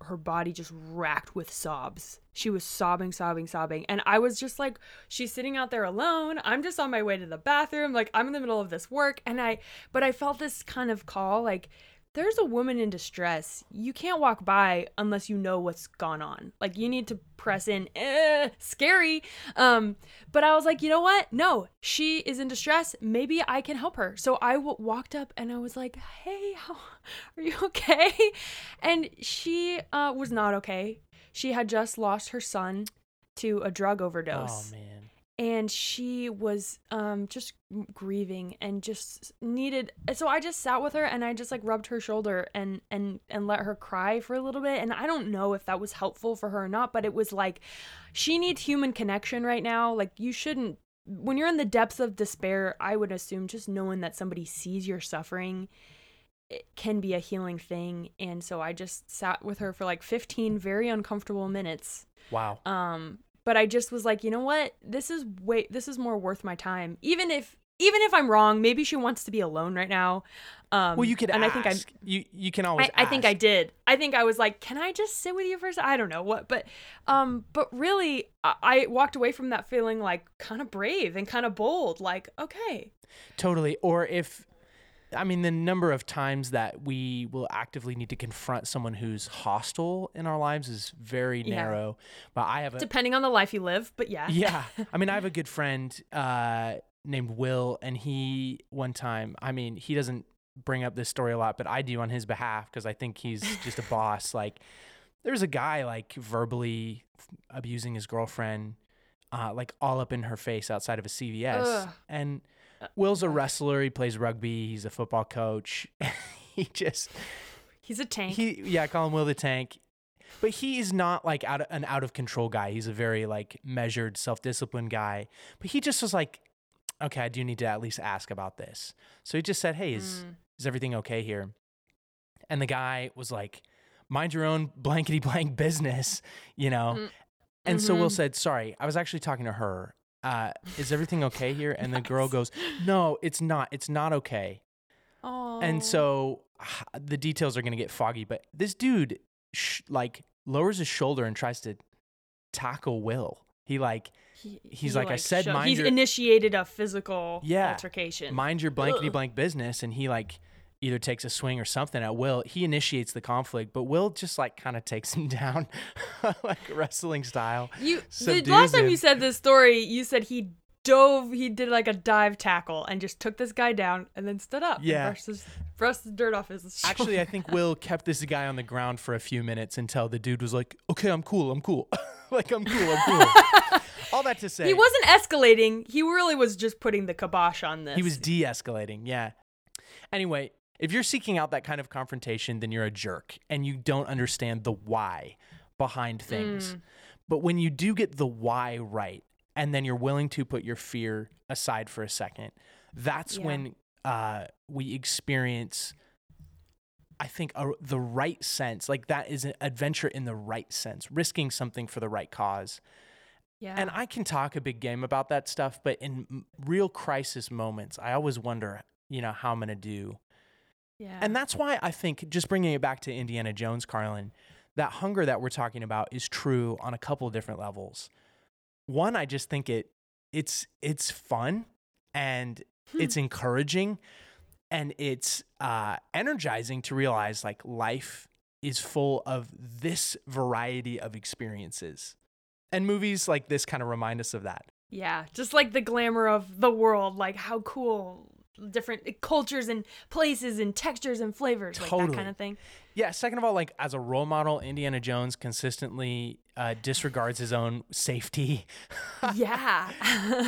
her body just racked with sobs. She was sobbing, sobbing, sobbing. And I was just like, she's sitting out there alone. I'm just on my way to the bathroom. Like, I'm in the middle of this work. And I, but I felt this kind of call, like, there's a woman in distress, you can't walk by unless you know what's gone on. Like you need to press in. Eh, scary. Um, but I was like, you know what? No, she is in distress. Maybe I can help her. So I w- walked up and I was like, hey, how, are you okay? And she uh, was not okay. She had just lost her son to a drug overdose. Oh man. and she was um just grieving and just needed so i just sat with her and i just like rubbed her shoulder and and and let her cry for a little bit. And i don't know if that was helpful for her or not but it was like she needs human connection right now. Like you shouldn't when you're in the depths of despair i would assume just knowing that somebody sees your suffering it can be a healing thing and so i just sat with her for like 15 very uncomfortable minutes Wow. um, but I just was like, you know what? This is way this is more worth my time. Even if even if I'm wrong, maybe she wants to be alone right now. Um, well, you could and ask. I think I you you can always. I, I think I did. I think I was like, "Can I just sit with you first? I don't know what, but um, but really, I, I walked away from that feeling like kind of brave and kind of bold. Like, okay, Totally. Or if, I mean, the number of times that we will actively need to confront someone who's hostile in our lives is very Yeah. narrow. But I have a depending on the life you live, but yeah, yeah. I mean, I have a good friend uh, named Will, and he one time, I mean, he doesn't bring up this story a lot, but I do on his behalf because I think he's just a boss. Like, there's a guy like verbally abusing his girlfriend, uh, like all up in her face outside of a CVS, Ugh. and. Will's a wrestler. He plays rugby. He's a football coach. he just he's a tank. he yeah, I call him Will the Tank. But he is not like out of, an out of control guy. He's a very like measured, self disciplined guy. But he just was like, okay, I do need to at least ask about this. So he just said, hey, is Mm. is everything okay here? And the guy was like, mind your own blankety blank business, you know. Mm. And so Will Mhm. said, sorry, I was actually talking to her. Uh, is everything okay here? And the girl goes, no, it's not. It's not okay. oh, And so the details are going to get foggy, but this dude sh- like lowers his shoulder and tries to tackle Will. He like He- he's he, like, I said, sho- mind he's your- initiated a physical Yeah. altercation. mind your blankety Ugh. blank business and he like either takes a swing or something at Will. He initiates the conflict, but Will just like kind of takes him down like wrestling style. You the last time him. you said this story, you said he dove, he did like a dive tackle and just took this guy down and then stood up. and Yeah. brushed, his, brushed the dirt off his. Actually, I think Will kept this guy on the ground for a few minutes until the dude was like, "Okay, I'm cool. I'm cool. like I'm cool. I'm cool." All that to say, he wasn't escalating. He really was just putting the kibosh on this. He was de-escalating. Yeah. Anyway, if you're seeking out that kind of confrontation, then you're a jerk and you don't understand the why behind things. Mm. But when you do get the why right, and then you're willing to put your fear aside for a second, that's Yeah. when uh, we experience. I think a, the right sense, like that is an adventure in the right sense, risking something for the right cause. yeah. And I can talk a big game about that stuff, but in real crisis moments, I always wonder, you know, how I'm going to do. Yeah. And that's why I think, just bringing it back to Indiana Jones, Carlin, that hunger that we're talking about is true on a couple of different levels. One, I just think it it's it's fun and it's encouraging and it's uh, energizing to realize like life is full of this variety of experiences. And movies like this kind of remind us of that. Yeah, just like the glamour of the world, like how cool different cultures and places and textures and flavors, like that kind of thing. Yeah. Second of all, like as a role model, Indiana Jones consistently uh, disregards his own safety. Yeah.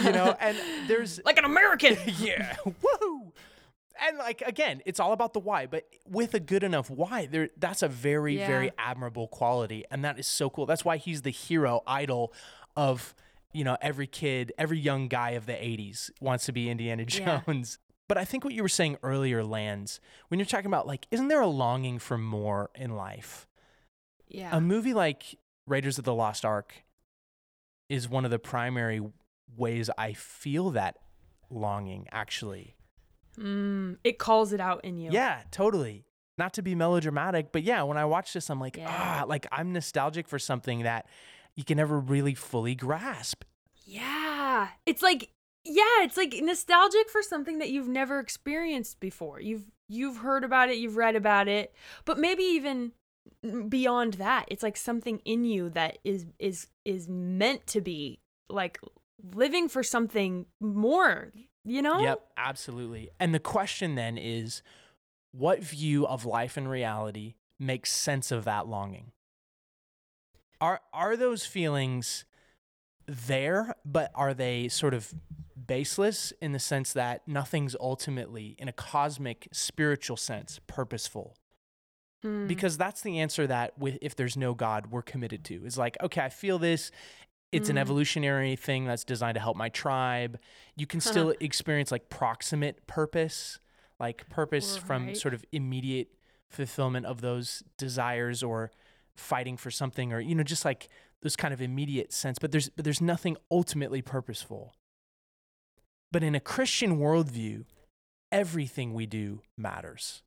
you know, and there's like an American. yeah, woo. And like again, it's all about the why, but with a good enough why, there that's a very Yeah. very admirable quality, and that is so cool. That's why he's the hero idol of you know every kid, every young guy of the '80s wants to be Indiana. Jones. But I think what you were saying earlier, Lance, when you're talking about like, isn't there a longing for more in life? Yeah. A movie like Raiders of the Lost Ark is one of the primary ways I feel that longing, actually. Mm, it calls it out in you. Yeah, totally. Not to be melodramatic, but yeah, when I watch this, I'm like, Yeah. ah, like I'm nostalgic for something that you can never really fully grasp. Yeah. It's like yeah, it's like nostalgic for something that you've never experienced before. You've you've heard about it, you've read about it, but maybe even beyond that, it's like something in you that is is is meant to be like living for something more, you know? Yep, absolutely. And the question then is what view of life and reality makes sense of that longing? Are are those feelings there, but are they sort of baseless in the sense that nothing's ultimately in a cosmic spiritual sense purposeful? Hmm. Because that's the answer that with if there's no God, we're committed to. Is like, okay, I feel this. It's an Mm. evolutionary thing that's designed to help my tribe. You can still experience like proximate purpose, like purpose from sort of immediate fulfillment of those desires or fighting for something or you know just like those kind of immediate sense but there's but there's nothing ultimately purposeful but in a christian worldview everything we do matters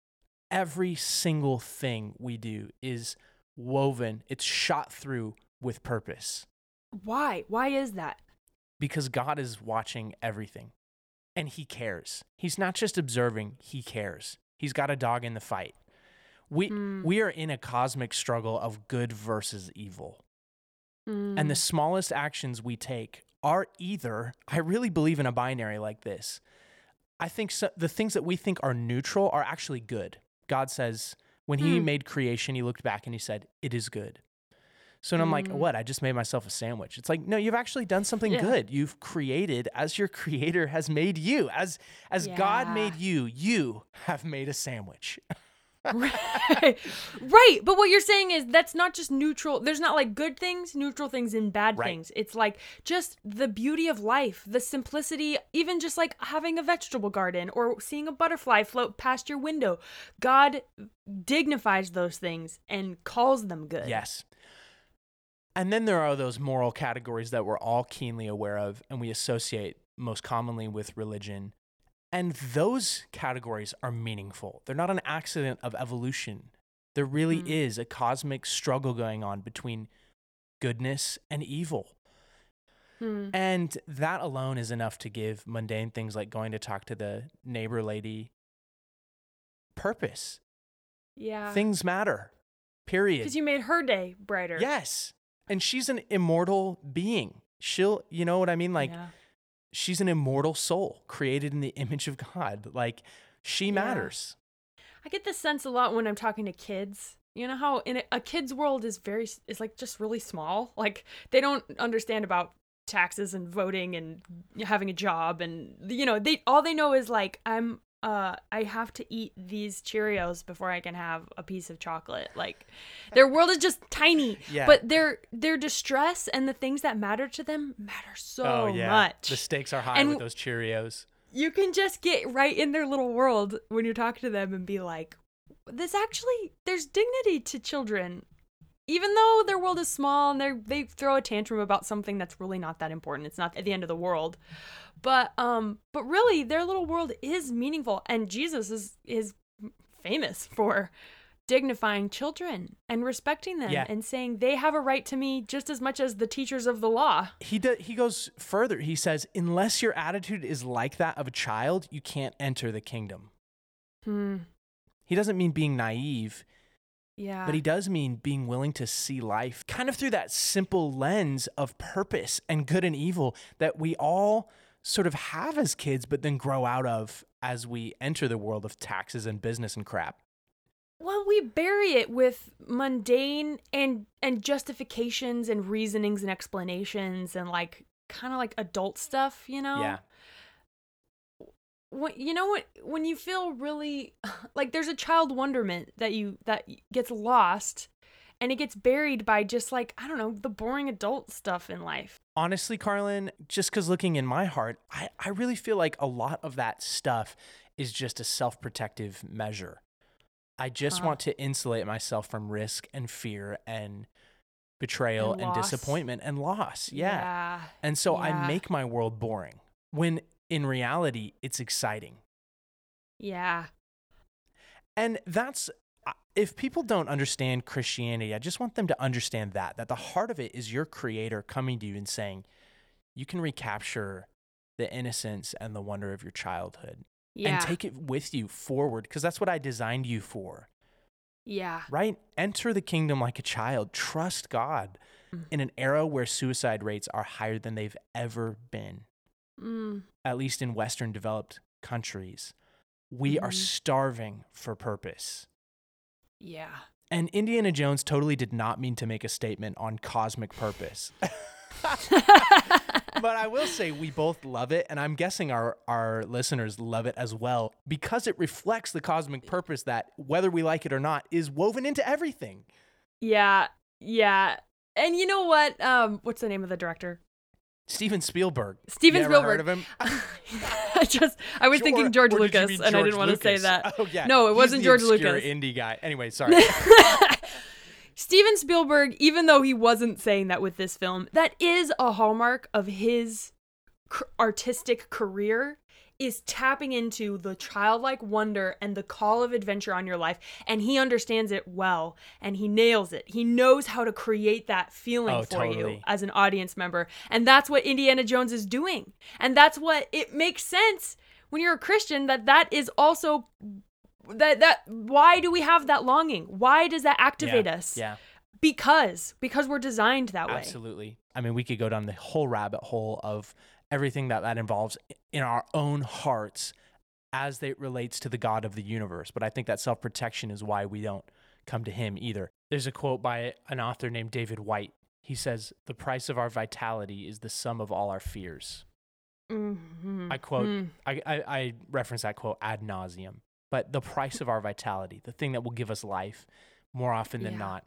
every single thing we do is woven it's shot through with purpose Why? Why is that? because God is watching everything and he cares. He's not just observing, he cares. He's got a dog in the fight. We Hmm. we are in a cosmic struggle of good versus evil. Hmm. And the smallest actions we take are either I really believe in a binary like this. I think so, the things that we think are neutral are actually good. God says when he Hmm. made creation, he looked back and he said, "It is good." So and I'm like, Mm. what? I just made myself a sandwich. It's like, no, you've actually done something Yeah. good. You've created as your creator has made you. As as God made you, you have made a sandwich. right. right. But what you're saying is that's not just neutral. There's not like good things, neutral things, and bad Right. things. It's like just the beauty of life, the simplicity, even just like having a vegetable garden or seeing a butterfly float past your window. God dignifies those things and calls them good. Yes. And then there are those moral categories that we're all keenly aware of and we associate most commonly with religion. And those categories are meaningful. They're not an accident of evolution. There really Mm. is a cosmic struggle going on between goodness and evil. Hmm. And that alone is enough to give mundane things like going to talk to the neighbor lady purpose. Yeah. Things matter. Period. Because you made her day brighter. Yes. And she's an immortal being. She'll, you know what I mean? Like, Yeah. She's an immortal soul created in the image of God. Like, she Yeah. matters. I get this sense a lot when I'm talking to kids. You know how in a, a kid's world is very is like just really small. Like they don't understand about taxes and voting and having a job and you know they all they know is like I'm uh I have to eat these Cheerios before I can have a piece of chocolate. Like their world is just tiny. Yeah. But their their distress and the things that matter to them matter so much Oh, The stakes are high And with those Cheerios. you can just get right in their little world when you talk to them and be like this actually there's dignity to children even though their world is small and they they throw a tantrum about something that's really not that important it's not at the end of the world but um but really their little world is meaningful and jesus is is famous for dignifying children and respecting them Yeah. and saying they have a right to me just as much as the teachers of the law He, do, he goes further. He says, unless your attitude is like that of a child, you can't enter the kingdom. hmm He doesn't mean being naive. yeah But he does mean being willing to see life kind of through that simple lens of purpose and good and evil that we all sort of have as kids, but then grow out of as we enter the world of taxes and business and crap. Well, we bury it with mundane and and justifications and reasonings and explanations and like kind of like adult stuff, you know? Yeah. When, you know what when you feel really like there's a child wonderment that you that gets lost and it gets buried by just like I don't know, the boring adult stuff in life. Honestly, Carlin, just because looking in my heart, I, I really feel like a lot of that stuff is just a self protective measure. I just Huh. want to insulate myself from risk and fear and betrayal And and, disappointment and loss. Yeah. Yeah. And so Yeah. I make my world boring when in reality it's exciting. Yeah. And that's if people don't understand Christianity, I just want them to understand that that the heart of it is your creator coming to you and saying, you can recapture the innocence and the wonder of your childhood. Yeah. and take it with you forward because that's what I designed you for, yeah. right? Enter the kingdom like a child. Trust God Mm. in an era where suicide rates are higher than they've ever been, Mm. at least in Western developed countries. We are Mhm. starving for purpose. Yeah. And Indiana Jones totally did not mean to make a statement on cosmic purpose. but I will say we both love it, and I'm guessing our, our listeners love it as well because it reflects the cosmic purpose that, whether we like it or not, is woven into everything. Yeah. Yeah. And you know what? Um, what's the name of the director? Steven Spielberg. Steven Spielberg. Heard of him? I just I was thinking George Or did you Lucas, mean and I didn't want to say that. Oh yeah. No, it He's wasn't George Lucas. Indie guy. Anyway, sorry. Steven Spielberg, even though he wasn't saying that with this film, that is a hallmark of his artistic career is tapping into the childlike wonder and the call of adventure on your life and he understands it well and he nails it. He knows how to create that feeling Oh, for you as an audience member. And that's what Indiana Jones is doing. And that's what it makes sense when you're a Christian that that is also that that why do we have that longing? Why does that activate yeah. us? Yeah. Because because we're designed that way. Absolutely. I mean, we could go down the whole rabbit hole of everything that that involves in our own hearts as it relates to the God of the universe. But I think that self protection is why we don't come to Him either. There's a quote by an author named David Whyte. He says, The price of our vitality is the sum of all our fears. Mhm. I quote, Mm. I, I, I reference that quote ad nauseum. But the price of our vitality, the thing that will give us life more often than Yeah. not,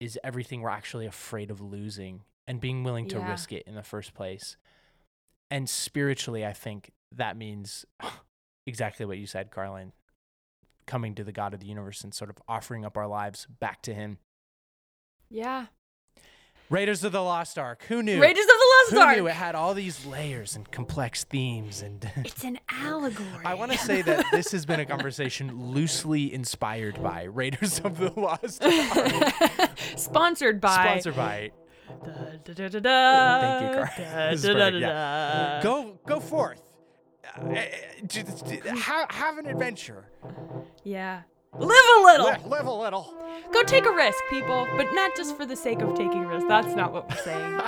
is everything we're actually afraid of losing and being willing to Yeah. risk it in the first place. And spiritually, I think that means exactly what you said, Carlin. Coming to the God of the universe and sort of offering up our lives back to Him. Yeah. Raiders of the Lost Ark. Who knew? Raiders of the Lost Who Ark. knew it had all these layers and complex themes and It's an allegory. I want to say that this has been a conversation loosely inspired by Raiders of the Lost Ark. Sponsored by. Sponsored by. Da, da, da, Thank you, Carl. yeah. Go, go forth. Uh, uh, just- just have, have an adventure. Yeah. Live a little. Live, live a little. Go take a risk, people, but not just for the sake of taking a risk. That's not what we're saying.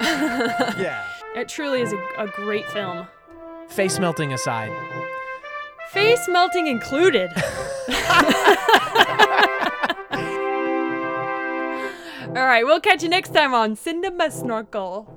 Yeah. it truly is a, a great film. Face melting aside. Face melting included. All right, we'll catch you next time on Cinema Snorkel.